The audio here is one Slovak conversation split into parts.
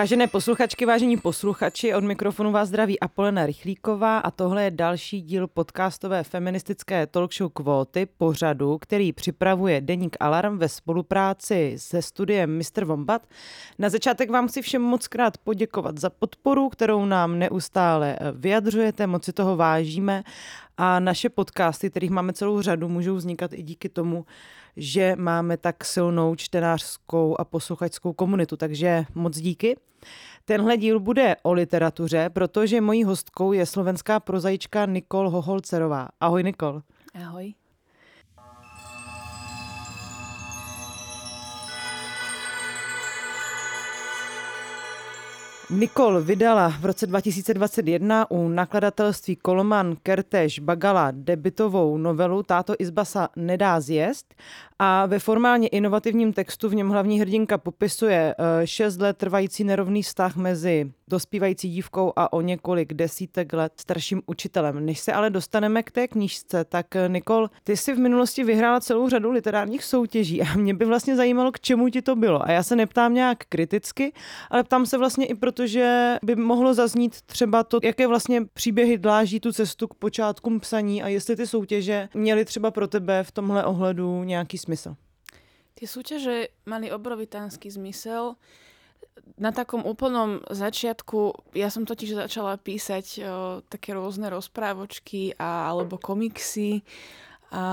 Vážené posluchačky, vážení posluchači, od mikrofonu vás zdraví Apolena Rychlíková a tohle je další díl podcastové feministické talkshow Kvóty pořadu, který připravuje Deník Alarm ve spolupráci se studiem Mr. Wombat. Na začátek vám chci všem moc krát poděkovat za podporu, kterou nám neustále vyjadřujete, moc si toho vážíme a naše podcasty, kterých máme celou řadu, můžou vznikat i díky tomu, že máme tak silnou čtenářskou a posluchačskou komunitu, takže moc díky. Tenhle díl bude o literatuře, protože mojí hostkou je slovenská prozajička Nikol Hoholcerová. Ahoj Nikol. Ahoj. Nikol vydala v roce 2021 u nakladatelství Koloman Kertéž Bagala debitovou novelu Táto izba sa nedá zjist a ve formálně inovativním textu v něm hlavní hrdinka popisuje eh, šest let trvající nerovný vztah mezi dospívající dívkou a o několik desítek let starším učitelem. Než se ale dostaneme k té knížce, tak Nikol, ty jsi v minulosti vyhrála celou řadu literárních soutěží a mě by vlastně zajímalo, k čemu ti to bylo. A já se neptám nějak kriticky, ale ptám se vlastně i proto, že by mohlo zaznít třeba to, jaké vlastně příběhy dláží tu cestu k počátkům psaní a jestli ty soutěže měly třeba pro tebe v tomhle ohledu nějaký smysl? Tie súťaže mali obrovitánsky zmysel. Na takom úplnom začiatku, ja som totiž začala písať o, také rôzne rozprávočky a, alebo komiksy a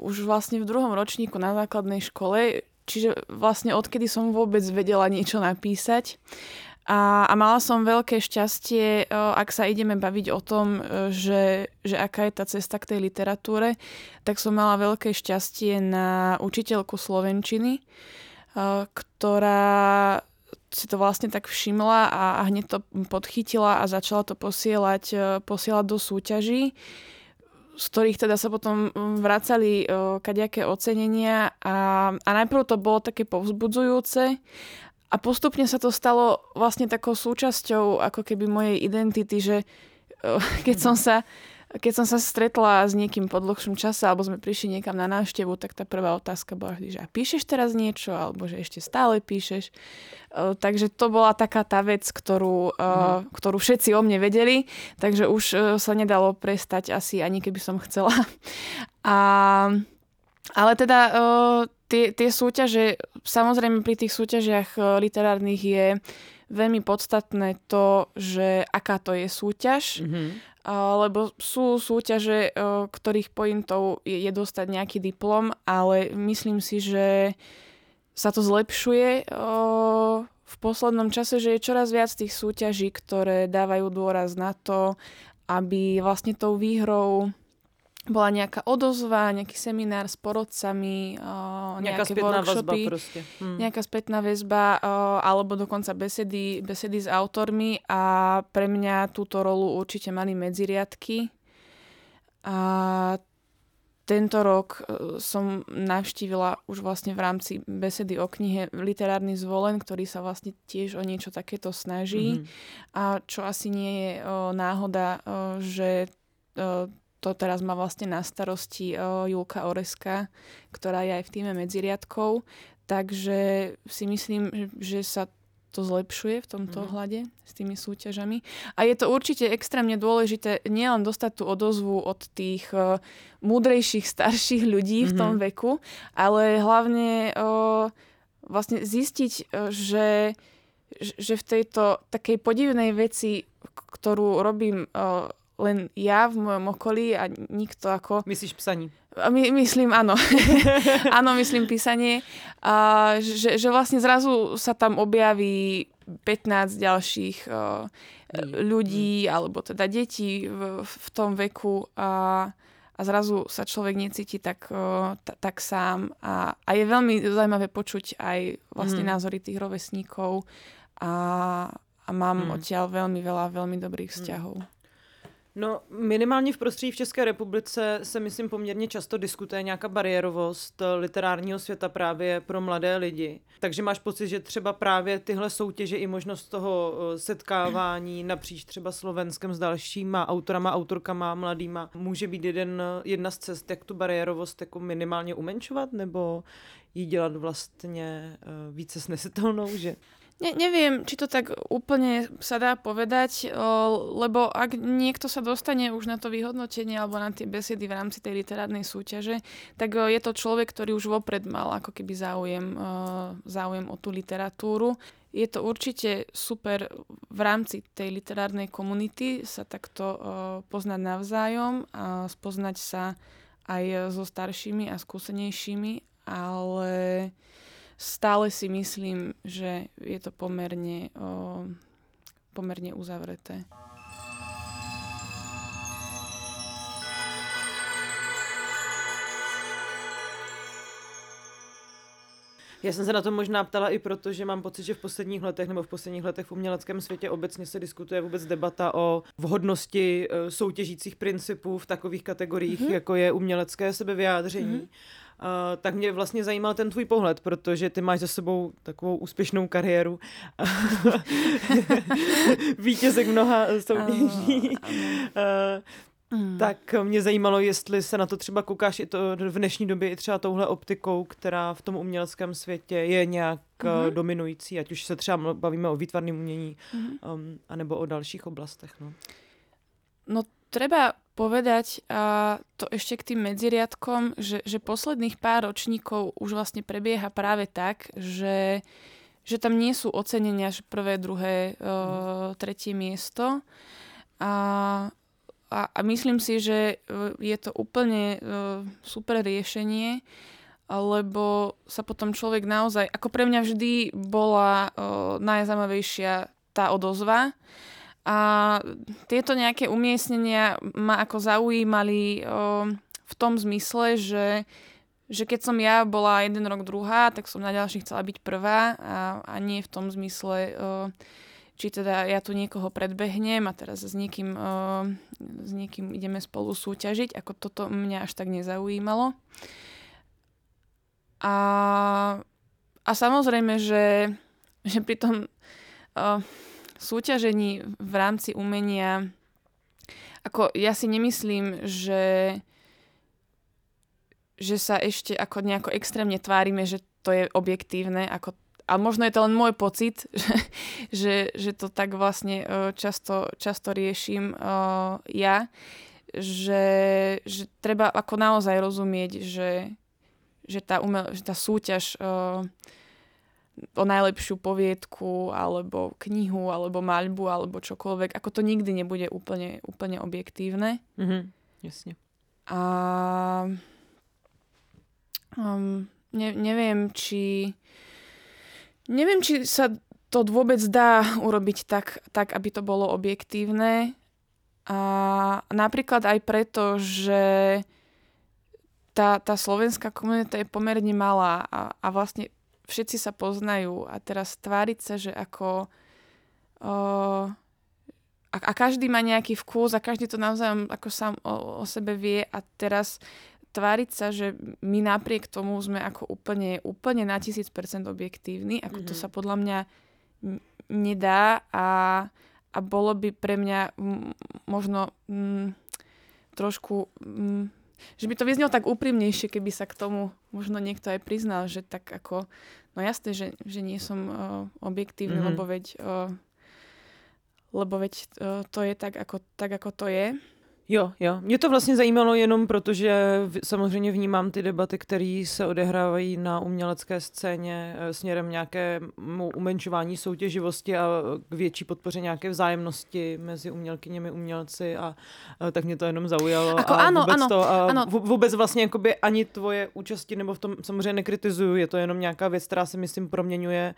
už vlastne v druhom ročníku na základnej škole, čiže vlastne odkedy som vôbec vedela niečo napísať. A, a mala som veľké šťastie, ak sa ideme baviť o tom, že, že aká je tá cesta k tej literatúre, tak som mala veľké šťastie na učiteľku slovenčiny, ktorá si to vlastne tak všimla a, hneď to podchytila a začala to posielať, posielať do súťaží z ktorých teda sa potom vracali kadejaké ocenenia a, a najprv to bolo také povzbudzujúce a postupne sa to stalo vlastne takou súčasťou ako keby mojej identity, že eh, keď som sa keď som sa stretla s niekým po dlhšom čase, alebo sme prišli niekam na návštevu, tak tá prvá otázka bola vždy, že a píšeš teraz niečo, alebo že ešte stále píšeš. Uh, takže to bola taká tá vec, ktorú, uh, mm. ktorú všetci o mne vedeli, takže už uh, sa nedalo prestať asi ani keby som chcela. A, ale teda tie, tie súťaže, samozrejme pri tých súťažiach e, literárnych je veľmi podstatné to, že aká to je súťaž, mm-hmm. lebo sú súťaže, e, ktorých pointou je, je dostať nejaký diplom, ale myslím si, že sa to zlepšuje e, v poslednom čase, že je čoraz viac tých súťaží, ktoré dávajú dôraz na to, aby vlastne tou výhrou bola nejaká odozva, nejaký seminár s porodcami, uh, nejaká nejaké workshopy, proste. Hmm. nejaká spätná väzba, uh, alebo dokonca besedy, besedy s autormi a pre mňa túto rolu určite mali medziriadky. A tento rok som navštívila už vlastne v rámci besedy o knihe Literárny zvolen, ktorý sa vlastne tiež o niečo takéto snaží. Mm-hmm. A čo asi nie je o, náhoda, o, že o, to teraz má vlastne na starosti Julka Oreska, ktorá je aj v týme medziriadkov. Takže si myslím, že sa to zlepšuje v tomto mm. hľade s tými súťažami. A je to určite extrémne dôležité nielen dostať tú odozvu od tých uh, múdrejších starších ľudí mm-hmm. v tom mhm. veku, ale hlavne uh, vlastne zistiť, uh, že, že v tejto takej podivnej veci, ktorú robím uh, len ja v mojom okolí a nikto ako... Myslíš psaní? My, myslím, áno. áno, myslím písanie. A, že, že vlastne zrazu sa tam objaví 15 ďalších uh, ľudí, alebo teda detí v, v tom veku a, a zrazu sa človek necíti tak, uh, t- tak sám. A, a je veľmi zaujímavé počuť aj vlastne mm. názory tých rovesníkov a, a mám mm. odtiaľ veľmi veľa veľmi dobrých mm. vzťahov. Mm. No, minimálně v prostředí v České republice se, myslím, poměrně často diskutuje nějaká bariérovost literárního světa právě pro mladé lidi. Takže máš pocit, že třeba právě tyhle soutěže i možnost toho eh, setkávání napříč třeba Slovenskem s dalšíma autorama, autorkama, mladýma, může být jeden, jedna z cest, jak tu bariérovost jako minimálně umenšovat, nebo ji dělat vlastně eh, více snesitelnou, že Ne, neviem, či to tak úplne sa dá povedať, lebo ak niekto sa dostane už na to vyhodnotenie alebo na tie besedy v rámci tej literárnej súťaže, tak je to človek, ktorý už vopred mal ako keby záujem, záujem o tú literatúru. Je to určite super v rámci tej literárnej komunity sa takto poznať navzájom a spoznať sa aj so staršími a skúsenejšími, ale stále si myslím, že je to pomerne, o, pomerne uzavreté. Já jsem se na to možná ptala i proto, že mám pocit, že v posledních letech nebo v posledních letech v uměleckém světě obecně se diskutuje vůbec debata o vhodnosti e, soutěžících principů v takových kategoriích, mm-hmm. jako je umělecké sebevyjádření. Mm-hmm Uh, tak mě vlastně zajímal ten tvůj pohled, protože ty máš za sebou takovou úspěšnou kariéru. Vítězek mnoha soutěží. Uh, mm. Tak mě zajímalo, jestli se na to třeba koukáš i to v dnešní době i třeba touhle optikou, která v tom uměleckém světě je nějak mm-hmm. dominující, ať už se třeba bavíme o výtvarném umění, mm-hmm. um, anebo o dalších oblastech. No, no treba povedať a to ešte k tým medziriadkom, že, že posledných pár ročníkov už vlastne prebieha práve tak, že, že tam nie sú ocenenia, že prvé, druhé, uh, tretie miesto. A, a, a myslím si, že e, je to úplne uh, super riešenie, lebo sa potom človek naozaj, ako pre mňa vždy bola uh, najzaujímavejšia tá odozva, a tieto nejaké umiestnenia ma ako zaujímali o, v tom zmysle, že, že keď som ja bola jeden rok druhá, tak som na ďalší chcela byť prvá a, a nie v tom zmysle, o, či teda ja tu niekoho predbehnem a teraz s niekým, o, s niekým ideme spolu súťažiť, ako toto mňa až tak nezaujímalo. A, a samozrejme, že, že pri tom... O, súťažení v rámci umenia, ako ja si nemyslím, že že sa ešte ako nejako extrémne tvárime, že to je objektívne, ako a možno je to len môj pocit, že, že, že to tak vlastne e, často, často riešim uh, ja, že, že treba ako naozaj rozumieť, že, že, tá, umel, že tá súťaž uh, o najlepšiu poviedku, alebo knihu, alebo maľbu, alebo čokoľvek. Ako to nikdy nebude úplne, úplne objektívne. Mm-hmm, jasne. A um, ne, neviem, či neviem, či sa to vôbec dá urobiť tak, tak, aby to bolo objektívne. A napríklad aj preto, že tá, tá slovenská komunita je pomerne malá a, a vlastne všetci sa poznajú a teraz tváriť sa, že ako... Uh, a, a každý má nejaký vkus a každý to navzájom ako sám o, o sebe vie a teraz tváriť sa, že my napriek tomu sme ako úplne, úplne na tisíc percent objektívni, ako mm-hmm. to mhm. sa podľa mňa nedá a, a bolo by pre mňa m, možno m, trošku m, že by to vyznelo tak úprimnejšie, keby sa k tomu možno niekto aj priznal, že tak ako, no jasné, že, že nie som uh, objektívny, mm-hmm. lebo veď, uh, lebo veď uh, to je tak ako, tak, ako to je. Jo, jo. Mě to vlastně zajímalo jenom proto, že samozřejmě vnímám ty debaty, které se odehrávají na umělecké scéně eh, směrem nějakému umenšování soutěživosti a k větší podpoře nějaké vzájemnosti mezi umělkyněmi, umělci a, a eh, tak mě to jenom zaujalo. Ako, a ano, vůbec ano, to, a ano. vůbec vlastně jakoby ani tvoje účasti, nebo v tom samozřejmě nekritizuju, je to jenom nějaká věc, která se myslím proměňuje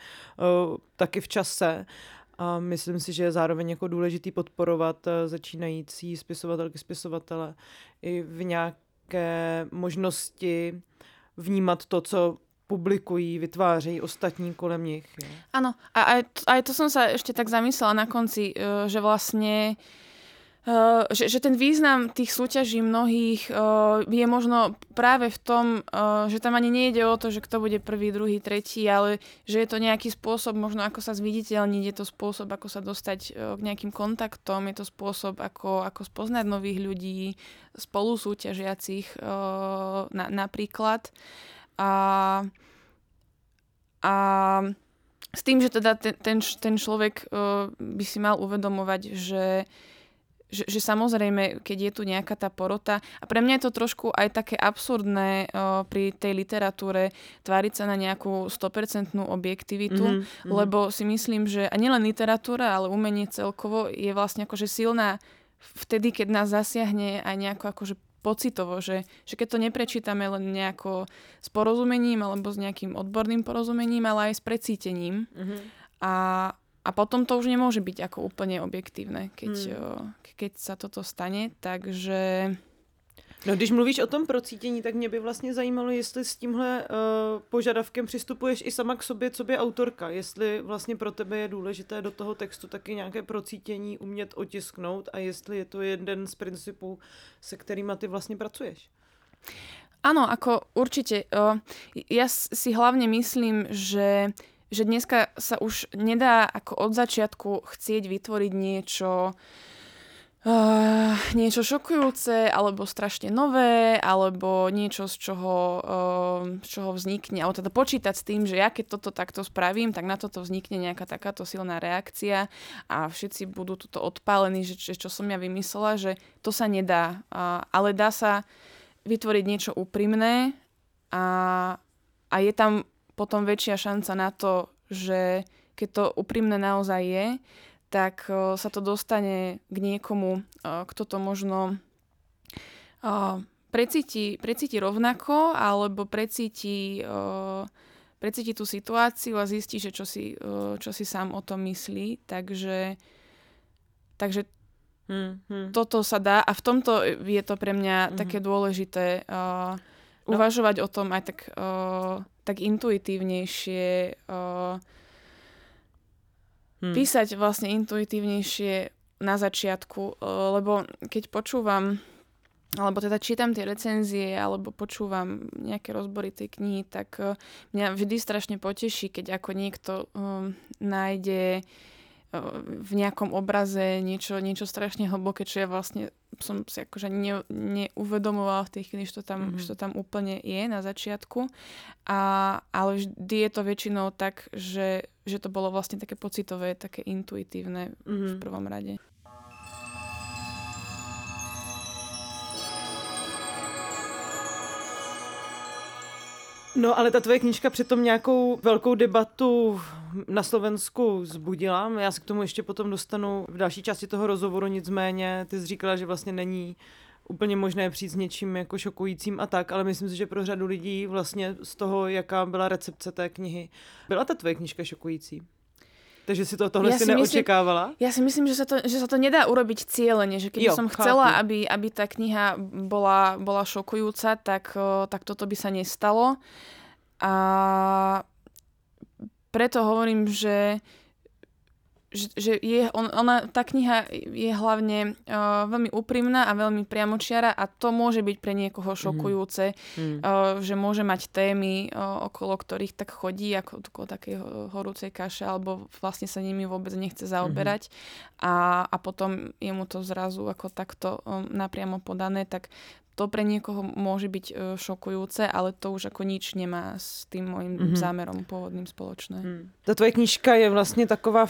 uh, taky v čase a myslím si, že je zároveň jako důležitý podporovat eh, začínající spisovatelky, spisovatele i v nějaké možnosti vnímat to, co publikují, vytvářejí ostatní kolem nich. Áno, a aj, aj to som sa ešte tak zamyslela na konci, eh, že vlastne Uh, že, že ten význam tých súťaží mnohých uh, je možno práve v tom, uh, že tam ani nejde o to, že kto bude prvý, druhý, tretí, ale že je to nejaký spôsob možno ako sa zviditeľniť, je to spôsob ako sa dostať uh, k nejakým kontaktom, je to spôsob ako, ako spoznať nových ľudí, spolu súťažiacich uh, na, napríklad. A, a s tým, že teda ten, ten, ten človek uh, by si mal uvedomovať, že že, že samozrejme, keď je tu nejaká tá porota, a pre mňa je to trošku aj také absurdné o, pri tej literatúre tváriť sa na nejakú 100% objektivitu, mm-hmm. lebo si myslím, že a nielen literatúra, ale umenie celkovo je vlastne akože silná vtedy, keď nás zasiahne aj nejako akože pocitovo, že, že keď to neprečítame len nejako s porozumením alebo s nejakým odborným porozumením, ale aj s precítením. Mm-hmm. A, a potom to už nemôže byť ako úplne objektívne, keď, hmm. keď sa toto stane. Takže... No, když mluvíš o tom procítění, tak mě by vlastně zajímalo, jestli s tímhle uh, požadavkem přistupuješ i sama k sobě, co by autorka. Jestli vlastně pro tebe je důležité do toho textu taky nějaké procítění umět otisknout a jestli je to jeden z principů, se kterými ty vlastně pracuješ. Áno, ako určite. Uh, ja si hlavne myslím, že že dneska sa už nedá ako od začiatku chcieť vytvoriť niečo uh, niečo šokujúce, alebo strašne nové, alebo niečo, z čoho, uh, z čoho vznikne, alebo teda počítať s tým, že ja keď toto takto spravím, tak na toto vznikne nejaká takáto silná reakcia a všetci budú toto odpálení, že, že čo som ja vymyslela, že to sa nedá. Uh, ale dá sa vytvoriť niečo úprimné a, a je tam potom väčšia šanca na to, že keď to úprimné naozaj je, tak sa to dostane k niekomu, kto to možno precíti, precíti rovnako alebo precíti, precíti tú situáciu a zistí, že čo si, čo si sám o tom myslí. Takže, takže hmm, hmm. toto sa dá a v tomto je to pre mňa hmm. také dôležité uh, uvažovať o tom aj tak uh, tak intuitívnejšie uh, hmm. písať vlastne intuitívnejšie na začiatku, uh, lebo keď počúvam alebo teda čítam tie recenzie alebo počúvam nejaké rozbory tej knihy, tak uh, mňa vždy strašne poteší, keď ako niekto um, nájde v nejakom obraze niečo, niečo strašne hlboké, čo ja vlastne som si akože ne, neuvedomovala v tej chvíli, že to, tam, mm-hmm. že to tam úplne je na začiatku. A, ale vždy je to väčšinou tak, že, že to bolo vlastne také pocitové, také intuitívne mm-hmm. v mhm. prvom rade. No ale ta tvoje knížka přitom nějakou velkou debatu na Slovensku zbudila. Já se k tomu ještě potom dostanu v další části toho rozhovoru, nicméně ty jsi říkala, že vlastně není úplně možné přijít s něčím jako šokujícím a tak, ale myslím si, že pro řadu lidí vlastně z toho, jaká byla recepce té knihy, byla ta tvoje knižka šokující. Takže si to tohle ja si neočekávala? Myslím, ja si myslím, že sa to, že sa to nedá urobiť cieľene, že keby jo, som chcela, aby, aby tá kniha bola, bola šokujúca, tak, tak toto by sa nestalo. A preto hovorím, že že, že je, on, ona, tá kniha je hlavne uh, veľmi úprimná a veľmi priamočiara a to môže byť pre niekoho mhm. šokujúce, mm. uh, že môže mať témy, uh, okolo ktorých tak chodí, ako okolo takej horúcej kaše, alebo vlastne sa nimi vôbec nechce zaoberať mm. a, a potom je mu to zrazu ako takto um, napriamo podané, tak to pre niekoho môže byť e, šokujúce, ale to už ako nič nemá s tým môjim mm-hmm. zámerom pôvodným spoločné. Mm. Ta tvoje knížka je vlastně taková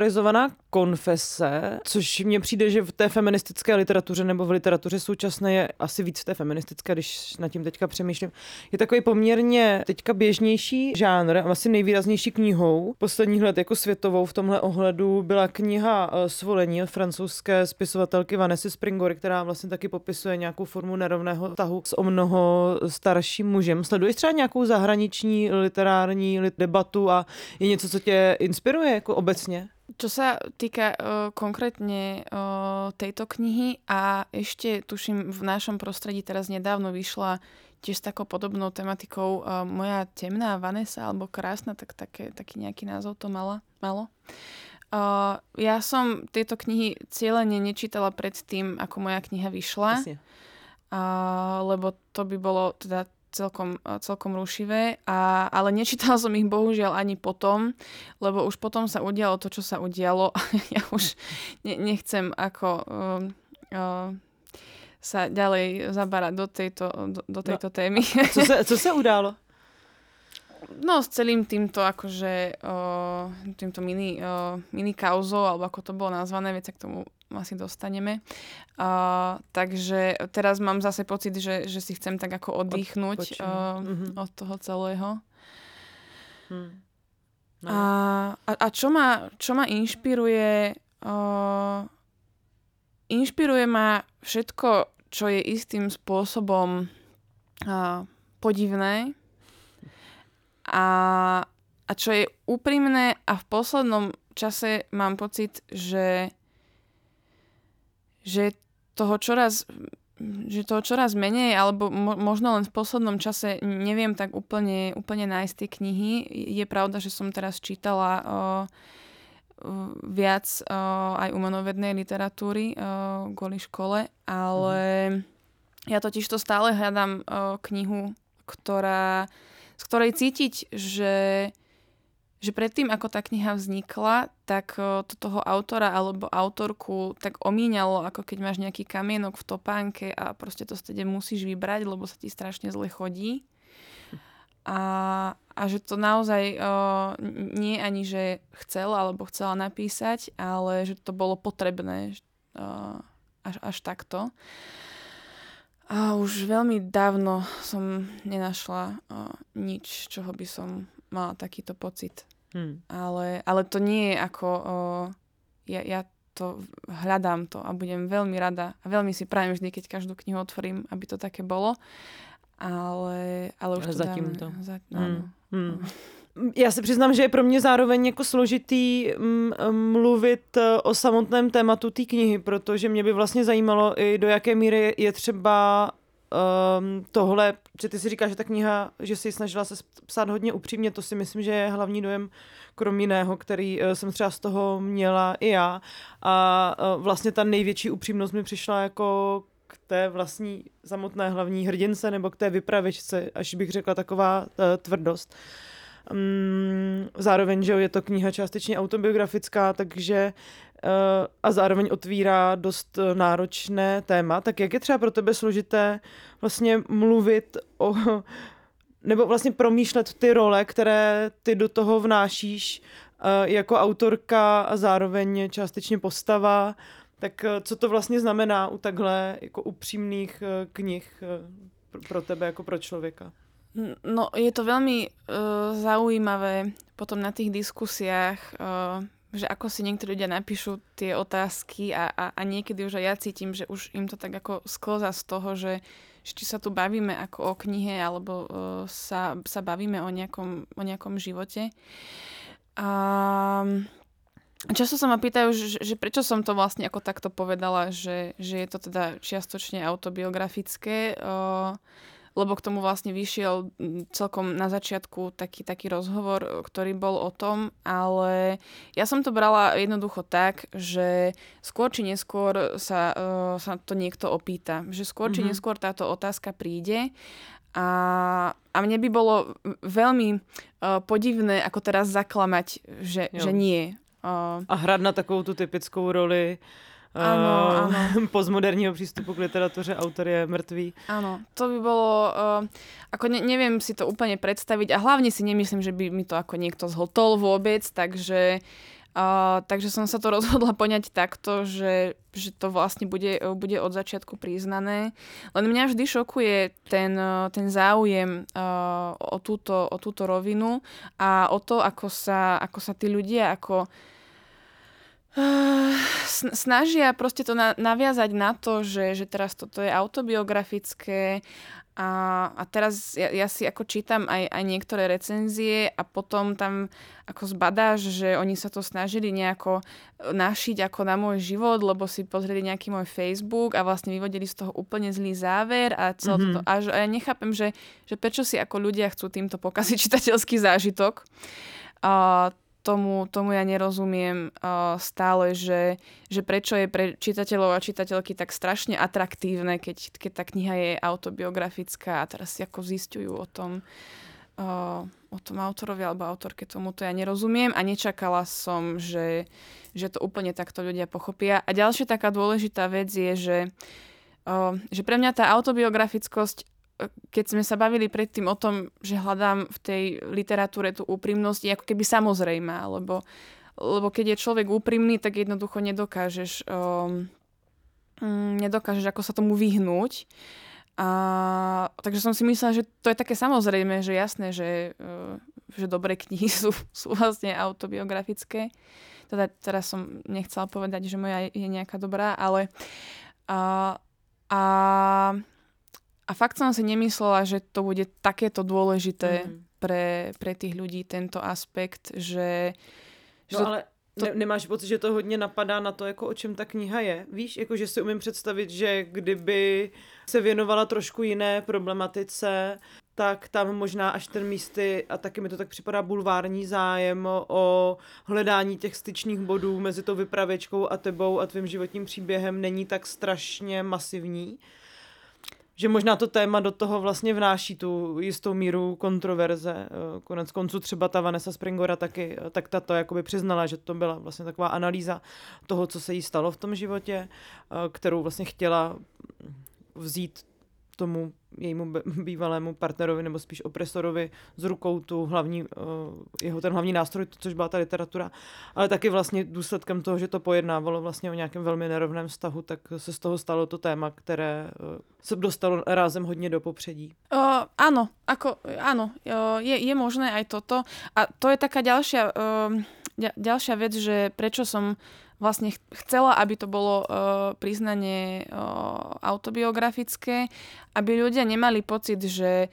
fragmentarizovaná konfese, což mně přijde, že v té feministické literatuře nebo v literatuře současné je asi víc v té feministické, když nad tím teďka přemýšlím, je takový poměrně teďka běžnější žánr, asi nejvýraznější knihou posledních let jako světovou v tomhle ohledu byla kniha e, Svolení francouzské spisovatelky Vanessa Springory, která vlastně taky popisuje nějakou formu nerovného tahu s o mnoho starším mužem. Sleduješ třeba nějakou zahraniční literární debatu a je něco, co tě inspiruje jako obecně? Čo sa týka uh, konkrétne uh, tejto knihy a ešte tuším v našom prostredí teraz nedávno vyšla tiež s takou podobnou tematikou uh, moja temná Vanessa alebo krásna, tak také, taký nejaký názov to mala, malo. Uh, ja som tieto knihy cieľene nečítala pred tým, ako moja kniha vyšla. Jasne a, lebo to by bolo teda celkom, celkom rušivé, a, ale nečítala som ich bohužiaľ ani potom, lebo už potom sa udialo to, čo sa udialo a ja už ne, nechcem ako uh, uh, sa ďalej zabarať do tejto, do, do tejto no, témy. Co sa, co sa událo? No s celým týmto akože o, týmto mini, o, mini kauzou, alebo ako to bolo nazvané, veď sa k tomu asi dostaneme. Uh, takže teraz mám zase pocit, že, že si chcem tak ako oddychnúť od, uh, mm-hmm. od toho celého. Hmm. No. A, a, a čo, ma, čo ma inšpiruje? Uh, inšpiruje ma všetko, čo je istým spôsobom uh, podivné a, a čo je úprimné a v poslednom čase mám pocit, že že toho čoraz že toho čoraz menej, alebo mo- možno len v poslednom čase neviem tak úplne, úplne nájsť tie knihy. Je pravda, že som teraz čítala o, o, viac o, aj umanovednej literatúry o, kvôli škole, ale mm. ja totiž to stále hľadám o, knihu, ktorá, z ktorej cítiť, že že predtým, ako tá kniha vznikla, tak to toho autora alebo autorku tak omíňalo, ako keď máš nejaký kamienok v topánke a proste to stede musíš vybrať, lebo sa ti strašne zle chodí. A, a že to naozaj uh, nie ani, že chcela alebo chcela napísať, ale že to bolo potrebné uh, až, až takto. A už veľmi dávno som nenašla uh, nič, čoho by som mala takýto pocit. Hmm. Ale, ale to nie je ako... O, ja, ja to hľadám to a budem veľmi rada a veľmi si prajem vždy, keď každú knihu otvorím, aby to také bolo. Ale, ale už ale to zatím dáme. to. Za, áno. Hmm. Hmm. Já se přiznám, že je pro mě zároveň jako složitý m, mluvit e, o samotném tématu té knihy, protože mě by vlastně zajímalo i do jaké míry je třeba um, tohle, že ty si říkáš, že ta kniha, že si snažila se psát hodně upřímně, to si myslím, že je hlavní dojem krom jiného, který uh, jsem třeba z toho měla i já. A uh, vlastně ta největší upřímnost mi přišla jako k té vlastní samotné hlavní hrdince nebo k té vypravěčce, až bych řekla taková uh, tvrdost. Um, zároveň, že je to kniha částečně autobiografická, takže Eh, a zároveň otvírá dost eh, náročné téma, tak jak je třeba pro tebe složité vlastně mluvit o, nebo vlastně promýšlet ty role, které ty do toho vnášíš eh, jako autorka a zároveň částečně postava, tak co to vlastně znamená u takhle jako upřímných knih pro tebe jako pro člověka? No, je to veľmi uh, zaujímavé potom na tých diskusiách uh, že ako si niektorí ľudia napíšu tie otázky a, a, a niekedy už aj ja cítim, že už im to tak ako sklza z toho, že, či sa tu bavíme ako o knihe alebo uh, sa, sa bavíme o nejakom, o nejakom živote. A často sa ma pýtajú, že, že prečo som to vlastne ako takto povedala, že, že je to teda čiastočne autobiografické. Uh, lebo k tomu vlastne vyšiel celkom na začiatku taký, taký rozhovor, ktorý bol o tom, ale ja som to brala jednoducho tak, že skôr či neskôr sa, uh, sa to niekto opýta. Že skôr mm-hmm. či mhm. neskôr táto otázka príde a, a mne by bolo veľmi uh, podivné ako teraz zaklamať, že, že nie. Uh, a hrať na takovou tu typickou roli Áno, uh, áno. postmoderního přístupu k literatuře, autor je mŕtvý. Áno, to by bolo, uh, ako ne, neviem si to úplne predstaviť a hlavne si nemyslím, že by mi to ako niekto zhotol vôbec, takže uh, takže som sa to rozhodla poňať takto, že, že to vlastne bude, bude od začiatku priznané. Len mňa vždy šokuje ten, ten záujem uh, o, túto, o túto rovinu a o to, ako sa, ako sa tí ľudia ako snažia proste to na, naviazať na to, že, že teraz toto je autobiografické a, a teraz ja, ja si ako čítam aj, aj niektoré recenzie a potom tam ako zbadáš, že oni sa to snažili nejako e, našiť ako na môj život, lebo si pozreli nejaký môj Facebook a vlastne vyvodili z toho úplne zlý záver a celé mm-hmm. toto. A, a ja nechápem, že, že prečo si ako ľudia chcú týmto pokaziť čitateľský zážitok. Uh, tomu, tomu ja nerozumiem uh, stále, že, že prečo je pre čitateľov a čitateľky tak strašne atraktívne, keď, keď tá kniha je autobiografická a teraz si ako zistujú o tom, uh, o tom autorovi alebo autorke, tomu to ja nerozumiem a nečakala som, že, že to úplne takto ľudia pochopia. A ďalšia taká dôležitá vec je, že, uh, že pre mňa tá autobiografickosť keď sme sa bavili predtým o tom, že hľadám v tej literatúre tú úprimnosť, ako keby samozrejme, lebo, lebo keď je človek úprimný, tak jednoducho nedokážeš, um, nedokážeš ako sa tomu vyhnúť. A, takže som si myslela, že to je také samozrejme, že jasné, že, uh, že dobré knihy sú, sú vlastne autobiografické. Teda teraz som nechcela povedať, že moja je nejaká dobrá, ale uh, a, a fakt som si nemyslela, že to bude takéto dôležité mm. pre, pre tých ľudí, tento aspekt, že... že no ale to... ne, nemáš pocit, že to hodně napadá na to, jako o čem ta kniha je? Víš, jako že si umím představit, že kdyby se věnovala trošku jiné problematice, tak tam možná až ten místy, a taky mi to tak připadá, bulvární zájem o hledání těch styčných bodů mezi tou vypravěčkou a tebou a tvým životním příběhem není tak strašně masivní. Že možná to téma do toho vlastně vnáší tu jistou míru kontroverze. Eh, konec konců třeba ta Vanessa Springora taky, eh, tak ta to jakoby přiznala, že to byla vlastně taková analýza toho, co se jí stalo v tom životě, eh, kterou vlastně chtěla vzít tomu jejímu bývalému partnerovi nebo spíš opresorovi z rukou tu hlavní, eh, jeho ten hlavní nástroj, což byla ta literatura, ale taky vlastně důsledkem toho, že to pojednávalo vlastně o nějakém velmi nerovném vztahu, tak se z toho stalo to téma, které eh, se dostalo rázem hodně do popředí. Uh, áno, ako, áno, je, je možné aj toto. A to je taká ďalšia, uh, ďalšia vec, že prečo som vlastne chcela, aby to bolo uh, priznanie uh, autobiografické, aby ľudia nemali pocit, že,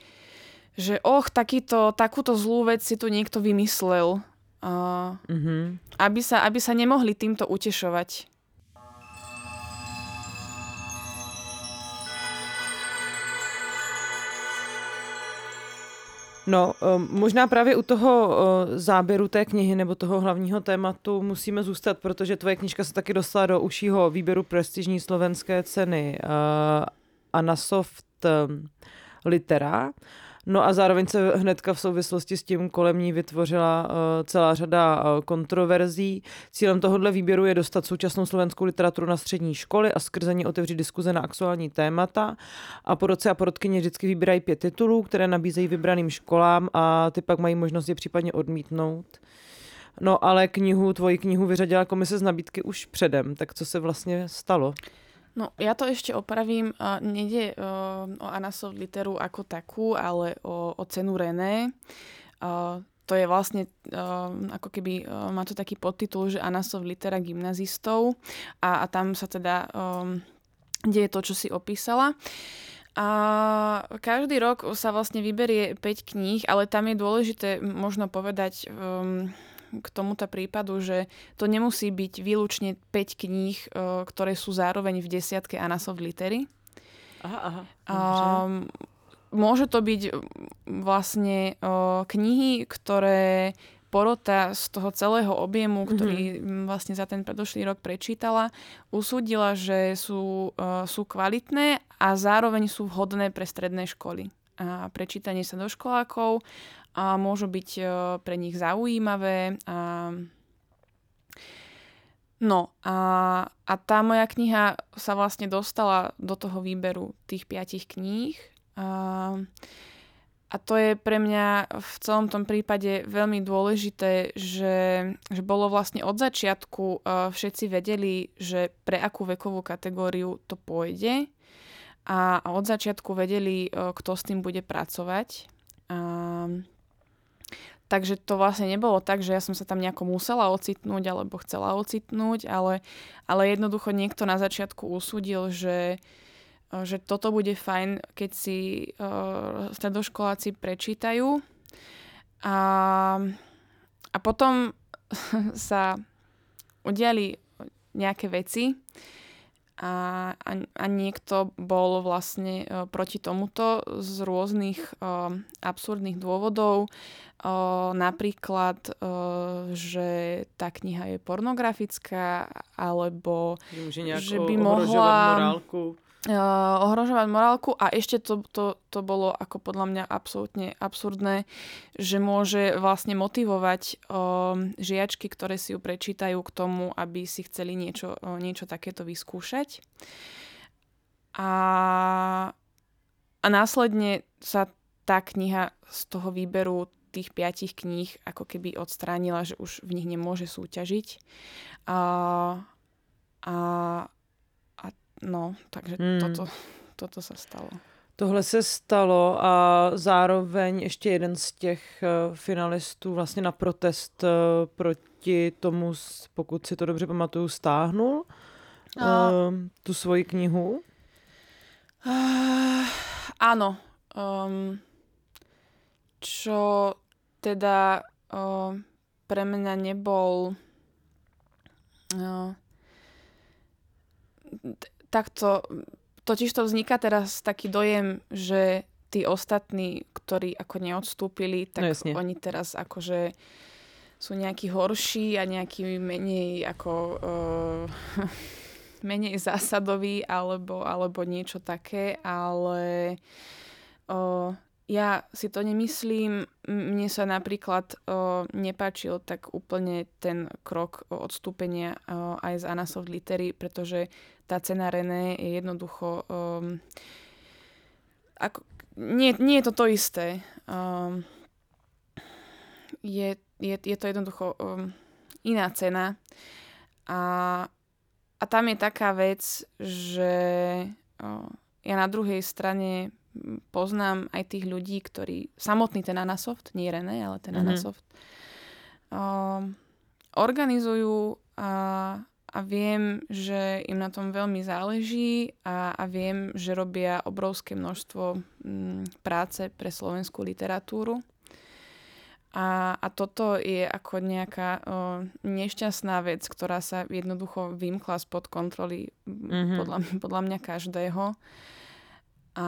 že och, takýto, takúto zlú vec si tu niekto vymyslel. Uh, mm-hmm. aby, sa, aby sa nemohli týmto utešovať. No, um, možná právě u toho uh, záběru té knihy nebo toho hlavního tématu musíme zůstat, protože tvoje knižka se taky dostala do užšího výběru prestižní slovenské ceny uh, Anasoft um, Litera. No a zároveň se hnedka v souvislosti s tím kolem ní vytvořila uh, celá řada uh, kontroverzí. Cílem tohohle výběru je dostat současnou slovenskou literaturu na střední školy a skrze ní otevřít diskuze na aktuální témata. A porodci a porodkyně vždycky vybírají pět titulů, které nabízejí vybraným školám a ty pak mají možnost je případně odmítnout. No ale knihu, tvoji knihu vyřadila komise z nabídky už předem, tak co se vlastně stalo? No, ja to ešte opravím. Uh, Nede uh, o Anasov literu ako takú, ale o, o cenu René. Uh, to je vlastne uh, ako keby uh, má to taký podtitul, že Anasov litera gymnazistov a, a tam sa teda um, deje to, čo si opísala. A každý rok sa vlastne vyberie 5 kníh, ale tam je dôležité možno povedať um, k tomuto prípadu, že to nemusí byť výlučne 5 kníh, e, ktoré sú zároveň v desiatke Anasov litery. Aha, aha. Um, môže to byť vlastne uh, knihy, ktoré porota z toho celého objemu, ktorý mm-hmm. vlastne za ten predošlý rok prečítala, usúdila, že sú, sú kvalitné a zároveň sú vhodné pre stredné školy. Prečítanie sa do školákov a môžu byť e, pre nich zaujímavé. No a, a tá moja kniha sa vlastne dostala do toho výberu tých piatich kníh. A, a to je pre mňa v celom tom prípade veľmi dôležité, že, že bolo vlastne od začiatku uh, všetci vedeli, že pre akú vekovú kategóriu to pôjde a, a od začiatku vedeli, uh, kto s tým bude pracovať. Uh, Takže to vlastne nebolo tak, že ja som sa tam nejako musela ocitnúť alebo chcela ocitnúť, ale, ale jednoducho niekto na začiatku usúdil, že, že toto bude fajn, keď si uh, stredoškoláci prečítajú. A, a potom sa udiali nejaké veci, a, a, a niekto bol vlastne uh, proti tomuto z rôznych uh, absurdných dôvodov. Uh, napríklad, uh, že tá kniha je pornografická, alebo že by mohla... morálku uh, ohrožovať morálku a ešte to, to, to bolo ako podľa mňa absolútne absurdné, že môže vlastne motivovať uh, žiačky, ktoré si ju prečítajú k tomu, aby si chceli niečo, uh, niečo takéto vyskúšať. A a následne sa tá kniha z toho výberu tých piatich kníh ako keby odstránila, že už v nich nemôže súťažiť. A, a, no, takže hmm. toto, toto sa stalo. Tohle se stalo a zároveň ještě jeden z těch uh, finalistů vlastně na protest uh, proti tomu, pokud si to dobře pamatuju, stáhnul a... uh, tu svoji knihu. Uh, áno. Um, čo teda uh, pre mňa nebol uh, takto Totiž to vzniká teraz taký dojem, že tí ostatní, ktorí ako neodstúpili, tak no, oni teraz akože sú nejakí horší a nejaký menej ako uh, menej zásadový alebo, alebo niečo také, ale uh, ja si to nemyslím. Mne sa napríklad uh, nepáčil tak úplne ten krok odstúpenia uh, aj z Anasoft Litery, pretože tá cena René je jednoducho... Um, ako, nie, nie je to to isté. Um, je, je, je to jednoducho um, iná cena. A, a tam je taká vec, že uh, ja na druhej strane poznám aj tých ľudí, ktorí, samotný ten Anasoft, nie René, ale ten mm-hmm. Anasoft, um, organizujú a a viem, že im na tom veľmi záleží a, a viem, že robia obrovské množstvo m, mm, práce pre slovenskú literatúru. A, a toto je ako nejaká o, nešťastná vec, ktorá sa jednoducho vymkla spod kontroly mm-hmm. podľa, podľa mňa každého. A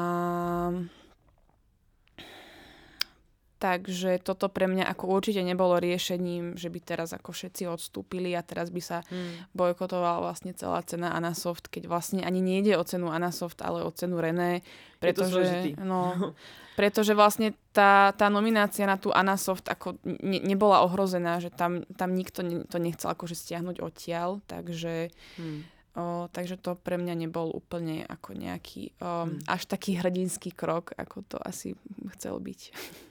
Takže toto pre mňa ako určite nebolo riešením, že by teraz ako všetci odstúpili a teraz by sa hmm. bojkotovala vlastne celá cena Anasoft, keď vlastne ani nejde o cenu Anasoft, ale o cenu René. Pretože, no, pretože vlastne tá, tá nominácia na tú Anasoft ako ne, nebola ohrozená, že tam, tam nikto ne, to nechcel akože stiahnuť odtiaľ, takže... Hmm. O, takže to pre mňa nebol úplne ako nejaký o, hmm. až taký hrdinský krok, ako to asi chcel byť.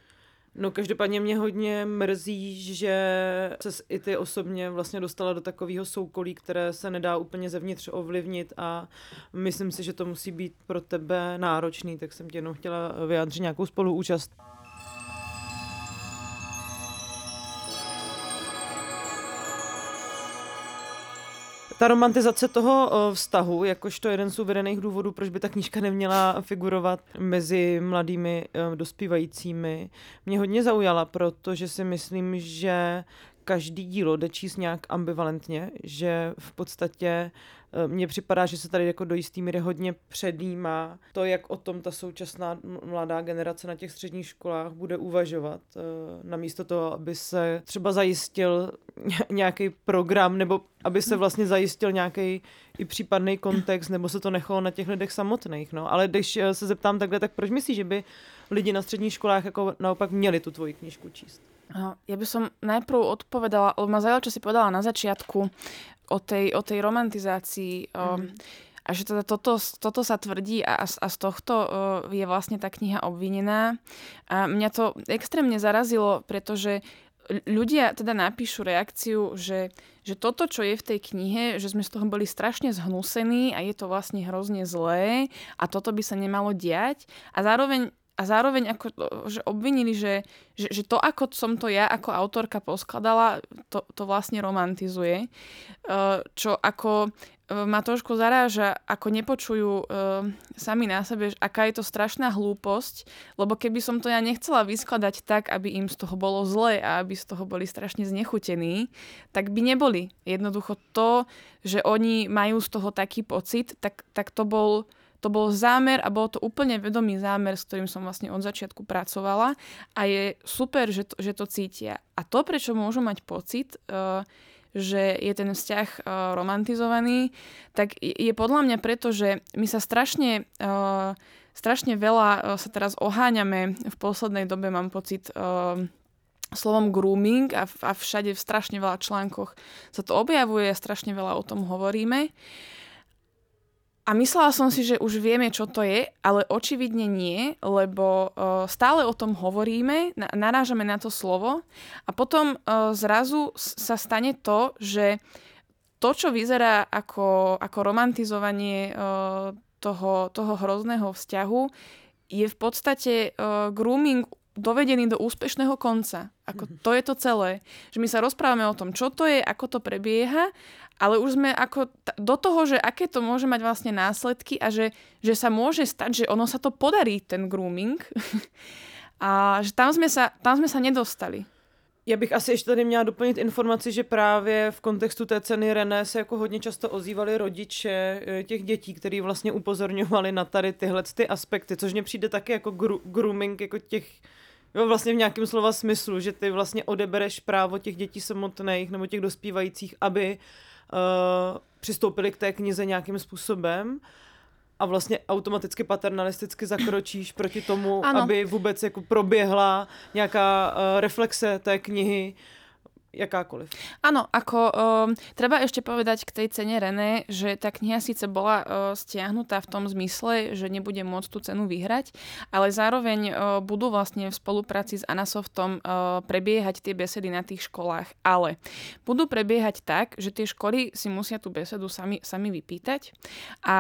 No každopádně mě hodně mrzí, že se i ty osobně vlastně dostala do takového soukolí, které se nedá úplně zevnitř ovlivnit a myslím si, že to musí být pro tebe náročný, tak jsem tě jenom chtěla vyjádřit nějakou spoluúčast. Ta romantizace toho vztahu, jakožto jeden z uvedených důvodů, proč by ta knížka neměla figurovat mezi mladými dospívajícími, mě hodně zaujala, protože si myslím, že každý dílo jde číst nějak ambivalentně, že v podstatě Eh, mně připadá, že se tady jako do jistý míry hodně předjímá to, jak o tom ta současná mladá generace na těch středních školách bude uvažovat. Eh, namísto toho, aby se třeba zajistil nějaký program, nebo aby se vlastně zajistil nějaký i případný kontext, nebo se to nechalo na těch lidech samotných. No. Ale když eh, se zeptám takhle, tak proč myslíš, že by lidi na středních školách jako naopak měli tu tvoji knižku číst? Ja by som najprv odpovedala, lebo ma zaujalo, čo si povedala na začiatku, o tej, o tej romantizácii. Mm. A že teda toto, toto sa tvrdí a, a z tohto je vlastne tá kniha obvinená. A mňa to extrémne zarazilo, pretože ľudia teda napíšu reakciu, že, že toto, čo je v tej knihe, že sme z toho boli strašne zhnusení a je to vlastne hrozne zlé a toto by sa nemalo diať. A zároveň a zároveň ako, že obvinili, že, že, že to, ako som to ja ako autorka poskladala, to, to vlastne romantizuje. Čo ako ma trošku zaráža, ako nepočujú sami na sebe, aká je to strašná hlúposť, lebo keby som to ja nechcela vyskladať tak, aby im z toho bolo zle a aby z toho boli strašne znechutení, tak by neboli. Jednoducho to, že oni majú z toho taký pocit, tak, tak to bol to bol zámer a bol to úplne vedomý zámer, s ktorým som vlastne od začiatku pracovala a je super, že to, že to cítia. A to, prečo môžu mať pocit, uh, že je ten vzťah uh, romantizovaný, tak je podľa mňa preto, že my sa strašne, uh, strašne veľa uh, sa teraz oháňame v poslednej dobe, mám pocit, uh, slovom grooming a, a všade v strašne veľa článkoch sa to objavuje, strašne veľa o tom hovoríme. A myslela som si, že už vieme, čo to je, ale očividne nie, lebo uh, stále o tom hovoríme, na, narážame na to slovo a potom uh, zrazu sa stane to, že to, čo vyzerá ako, ako romantizovanie uh, toho, toho hrozného vzťahu, je v podstate uh, grooming dovedený do úspešného konca. Ako mhm. to je to celé. Že my sa rozprávame o tom, čo to je, ako to prebieha ale už sme ako t- do toho, že aké to môže mať vlastne následky a že, že sa môže stať, že ono sa to podarí, ten grooming. a že tam sme sa, tam sme sa nedostali. Já bych asi ještě tady měla doplnit informaci, že právě v kontextu té ceny René se jako hodně často ozývali rodiče eh, těch dětí, kteří vlastně upozorňovali na tady tyhle ty aspekty, což mně přijde taky jako gru- grooming, jako těch, vlastně v nějakém slova smyslu, že ty vlastně odebereš právo těch dětí samotných nebo těch dospívajících, aby uh, přistoupili k té knize nějakým způsobem a vlastně automaticky paternalisticky zakročíš proti tomu, ano. aby vůbec jako proběhla nějaká uh, reflexe té knihy jakákoliv. Áno, ako um, treba ešte povedať k tej cene René, že tá kniha síce bola uh, stiahnutá v tom zmysle, že nebude môcť tú cenu vyhrať, ale zároveň uh, budú vlastne v spolupráci s Anasoftom uh, prebiehať tie besedy na tých školách. Ale budú prebiehať tak, že tie školy si musia tú besedu sami, sami vypýtať a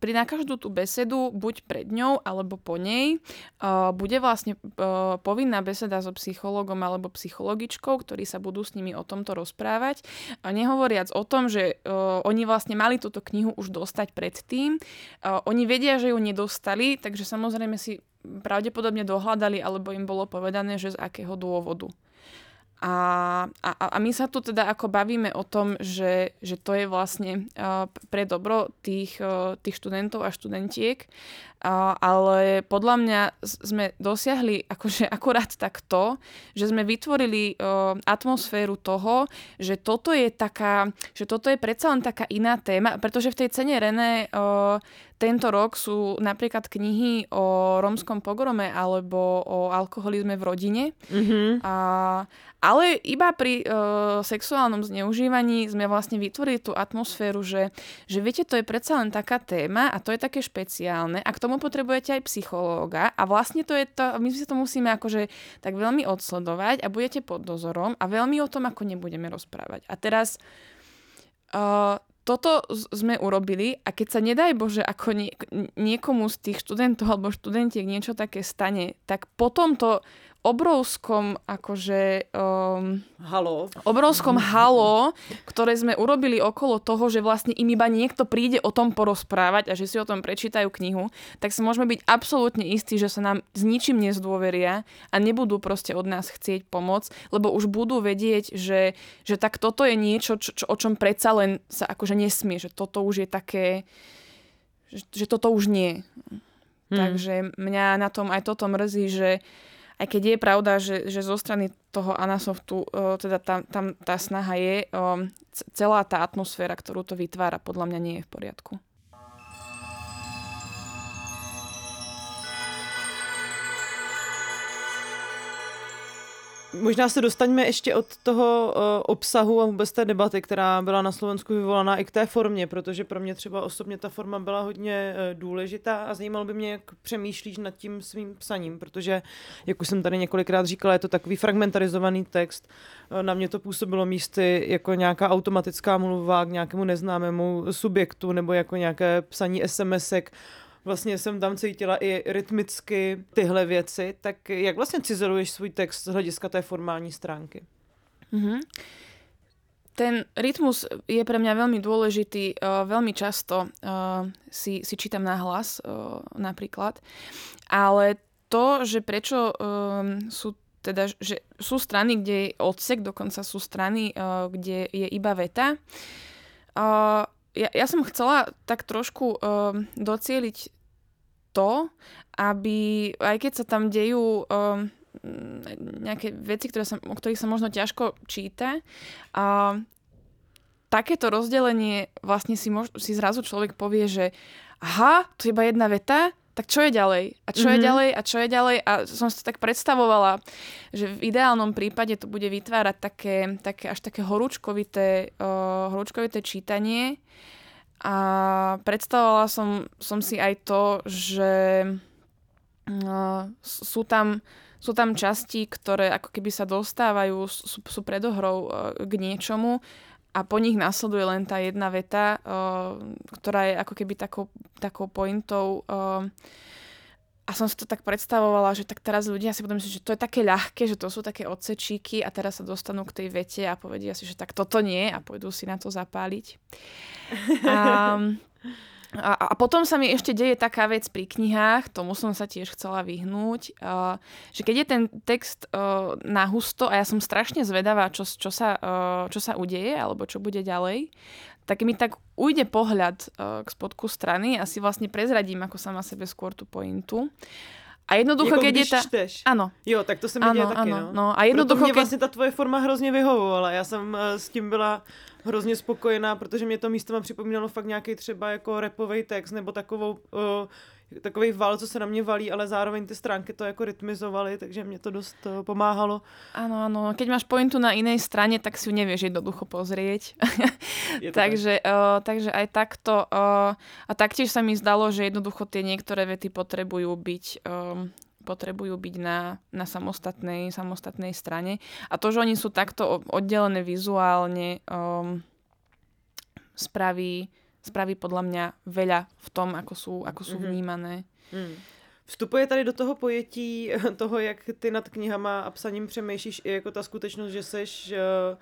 pri na každú tú besedu, buď pred ňou alebo po nej, uh, bude vlastne uh, povinná beseda so psychologom alebo psychologičkou, ktorí sa budú s nimi o tomto rozprávať. A nehovoriac o tom, že uh, oni vlastne mali túto knihu už dostať predtým. Uh, oni vedia, že ju nedostali, takže samozrejme si pravdepodobne dohľadali, alebo im bolo povedané, že z akého dôvodu. A, a, a my sa tu teda ako bavíme o tom, že, že to je vlastne uh, pre dobro tých, uh, tých študentov a študentiek, ale podľa mňa sme dosiahli akože akurát tak to, že sme vytvorili atmosféru toho, že toto je taká, že toto je predsa len taká iná téma, pretože v tej cene René tento rok sú napríklad knihy o rómskom pogrome alebo o alkoholizme v rodine. Mm-hmm. A, ale iba pri uh, sexuálnom zneužívaní sme vlastne vytvorili tú atmosféru, že, že viete, to je predsa len taká téma a to je také špeciálne a k tomu potrebujete aj psychológa a vlastne to je to, my si to musíme akože tak veľmi odsledovať a budete pod dozorom a veľmi o tom ako nebudeme rozprávať. A teraz uh, toto sme urobili a keď sa nedaj Bože ako nie, niekomu z tých študentov alebo študentiek niečo také stane, tak potom to obrovskom akože um, halo. obrovskom halo, ktoré sme urobili okolo toho, že vlastne im iba niekto príde o tom porozprávať a že si o tom prečítajú knihu, tak si môžeme byť absolútne istí, že sa nám s ničím nezdôveria a nebudú proste od nás chcieť pomoc, lebo už budú vedieť, že, že tak toto je niečo, čo, čo, o čom predsa len sa akože nesmie, že toto už je také, že, že toto už nie. Hmm. Takže mňa na tom aj toto mrzí, že aj keď je pravda, že, že zo strany toho Anasoftu, uh, teda tam, tam tá snaha je, um, celá tá atmosféra, ktorú to vytvára, podľa mňa nie je v poriadku. Možná se dostaňme ještě od toho uh, obsahu a vůbec té debaty, která byla na Slovensku vyvolaná i k té formě, protože pro mě třeba osobně ta forma byla hodně uh, důležitá a zajímalo by mě, jak přemýšlíš nad tím svým psaním, protože, jak už jsem tady několikrát říkala, je to takový fragmentarizovaný text. Uh, na mě to působilo místy jako nějaká automatická mluva k nějakému neznámému subjektu nebo jako nějaké psaní SMSek vlastně jsem tam cítila i rytmicky tyhle věci, tak jak vlastně cizeluješ svůj text z hlediska té formální stránky? Mm-hmm. Ten rytmus je pre mňa veľmi dôležitý. Uh, veľmi často uh, si, si čítam na hlas uh, napríklad. Ale to, že prečo sú teda, že sú strany, kde je odsek, dokonca sú strany, kde je iba veta. Ja, ja som chcela tak trošku um, docieliť to, aby aj keď sa tam dejú um, nejaké veci, ktoré sa, o ktorých sa možno ťažko číta, uh, takéto rozdelenie vlastne si, mož, si zrazu človek povie, že aha, to je iba jedna veta, tak čo je ďalej? A čo mm-hmm. je mhm. ďalej? A čo je ďalej? A som si to tak predstavovala, že v ideálnom prípade to bude vytvárať také, také až také horúčkovité, uh, horúčkovité čítanie, A predstavovala som, som si aj to, že uh, sú tam sú tam časti, ktoré ako keby sa dostávajú, sú, sú predohrou k niečomu a po nich nasleduje len tá jedna veta, uh, ktorá je ako keby takou, takou pointou uh, a som si to tak predstavovala, že tak teraz ľudia si budú myslieť, že to je také ľahké, že to sú také odsečíky a teraz sa dostanú k tej vete a povedia si, že tak toto nie a pôjdu si na to zapáliť. A, a, a potom sa mi ešte deje taká vec pri knihách, tomu som sa tiež chcela vyhnúť, uh, že keď je ten text uh, na husto a ja som strašne zvedavá, čo, čo, sa, uh, čo sa udeje alebo čo bude ďalej, tak mi tak ujde pohľad uh, k spodku strany a si vlastne prezradím ako sama sebe skôr tú pointu. A jednoducho, jako keď je ta... Čteš. Ano. Jo, tak to se mi ano, děje taky, ano, no. no. A jednoducho, Proto mě keď... vlastně ta tvoje forma hrozně vyhovovala. Já jsem uh, s tím byla hrozně spokojená, protože mě to místo připomínalo fakt nějaký třeba jako repový text nebo takovou uh, takový val, co se na mě valí, ale zároveň ty stránky to jako rytmizovaly, takže mě to dost uh, pomáhalo. Áno, áno. Keď máš pointu na inej strane, tak si ju nevieš jednoducho pozrieť. takže, tak. uh, takže aj takto. Uh, a taktiež sa mi zdalo, že jednoducho tie niektoré vety potrebujú byť um, potrebujú byť na, na samostatnej, samostatnej strane. A to, že oni sú takto oddelené vizuálne, um, spraví, spraví podľa mňa veľa v tom, ako sú, ako sú mm-hmm. vnímané. Mm. Vstupuje tady do toho pojetí toho, jak ty nad knihama a psaním přemýšlíš i jako ta skutečnost, že seš uh,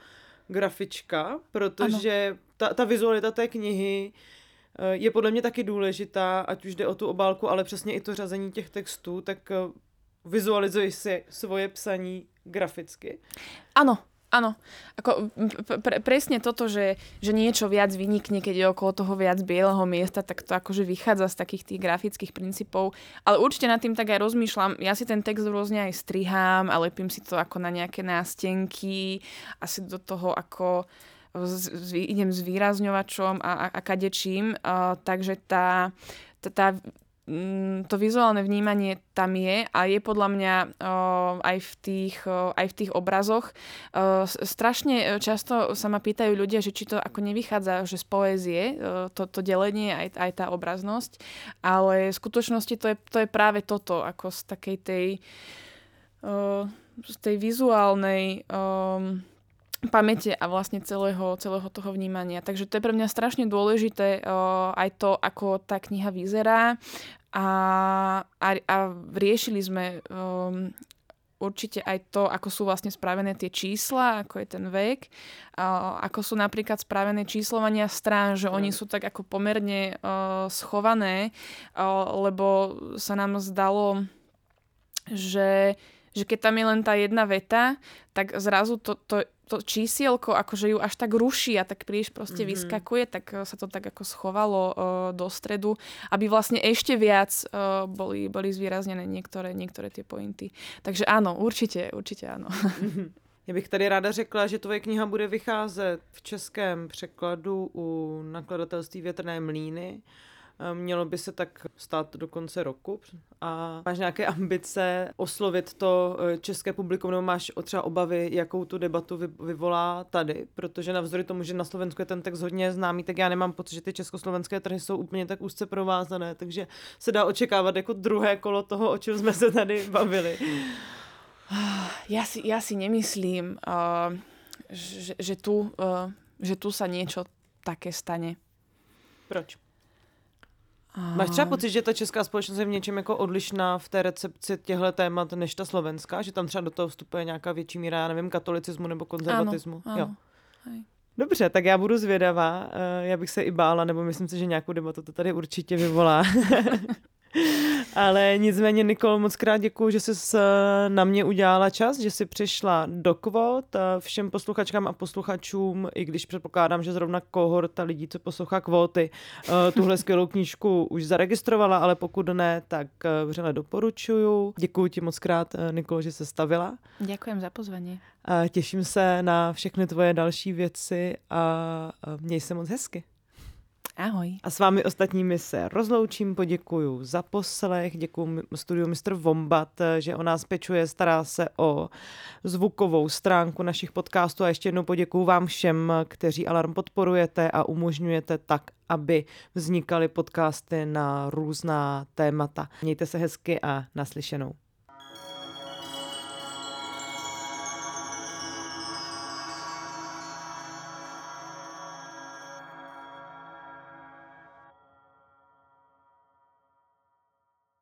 grafička, protože ta, ta vizualita té knihy uh, je podle mě taky důležitá, ať už jde o tu obálku, ale přesně i to řazení těch textů, tak uh, vizualizuješ si svoje psaní graficky. Áno, Áno, ako pre, presne toto, že, že niečo viac vynikne, keď je okolo toho viac bieleho miesta, tak to akože vychádza z takých tých grafických princípov. Ale určite nad tým tak aj rozmýšľam. Ja si ten text rôzne aj strihám a lepím si to ako na nejaké nástenky, asi do toho ako z, z, idem s výrazňovačom a, a, a kadečím. Uh, takže tá, tá, tá to vizuálne vnímanie tam je a je podľa mňa aj, v tých, aj v tých obrazoch. strašne často sa ma pýtajú ľudia, že či to ako nevychádza že z poézie, to, to delenie, aj, aj tá obraznosť, ale v skutočnosti to je, to je práve toto, ako z takej tej, z tej vizuálnej pamäte a vlastne celého, celého toho vnímania. Takže to je pre mňa strašne dôležité uh, aj to, ako tá kniha vyzerá a, a, a riešili sme um, určite aj to, ako sú vlastne spravené tie čísla, ako je ten vek, uh, ako sú napríklad spravené číslovania strán, že oni sú tak ako pomerne uh, schované, uh, lebo sa nám zdalo, že že keď tam je len tá jedna veta, tak zrazu to, to, to čísielko akože ju až tak ruší a tak príliš proste mm-hmm. vyskakuje, tak eh, sa to tak ako schovalo uh, do stredu, aby vlastne ešte viac uh, boli, boli zvýraznené niektoré, niektoré tie pointy. Takže áno, určite, určite áno. Já bych tady ráda řekla, že tvoje kniha bude vycházet v českém překladu u nakladatelství Větrné mlíny Mělo by se tak stát do konce roku. A máš nějaké ambice oslovit to eh, české publikum, nebo máš třeba obavy, jakou tu debatu vyvolá tady? Protože navzdory tomu, že na Slovensku je ten text hodně známý, tak já nemám pocit, že ty československé trhy jsou úplně tak úzce provázané, takže se dá očekávat jako druhé kolo toho, o čem jsme se tady bavili. Ja si, ja si nemyslím, uh, že, že, tu, uh, že tu sa niečo také stane. Proč? Máš třeba pocit, že ta česká společnost je v něčem jako odlišná v té recepci těchto témat než ta slovenská? Že tam třeba do toho vstupuje nějaká větší míra, já nevím, katolicismu nebo konzervatismu? Ano, ano. Jo. Hej. Dobře, tak já budu zvědavá. Eh, já bych se i bála, nebo myslím si, že nějakou debatu to tady určitě vyvolá. Ale nicméně, Nikol, moc krát děkuji, že jsi na mě udělala čas, že jsi přišla do kvot. Všem posluchačkám a posluchačům, i když předpokládám, že zrovna kohorta lidí, co poslouchá kvóty, eh, tuhle skvělou knížku už zaregistrovala, ale pokud ne, tak eh, vřele doporučuju. Děkuji ti moc krát, eh, Nikol, že se stavila. Děkujem za pozvání. Těším se na všechny tvoje další věci a měj se moc hezky. Ahoj. A s vámi ostatními se rozloučím, poděkuju za poslech, děkuji studiu Mr. Vombat, že o nás pečuje, stará se o zvukovou stránku našich podcastů a ještě jednou poděkuju vám všem, kteří Alarm podporujete a umožňujete tak, aby vznikaly podcasty na různá témata. Mějte se hezky a naslyšenou.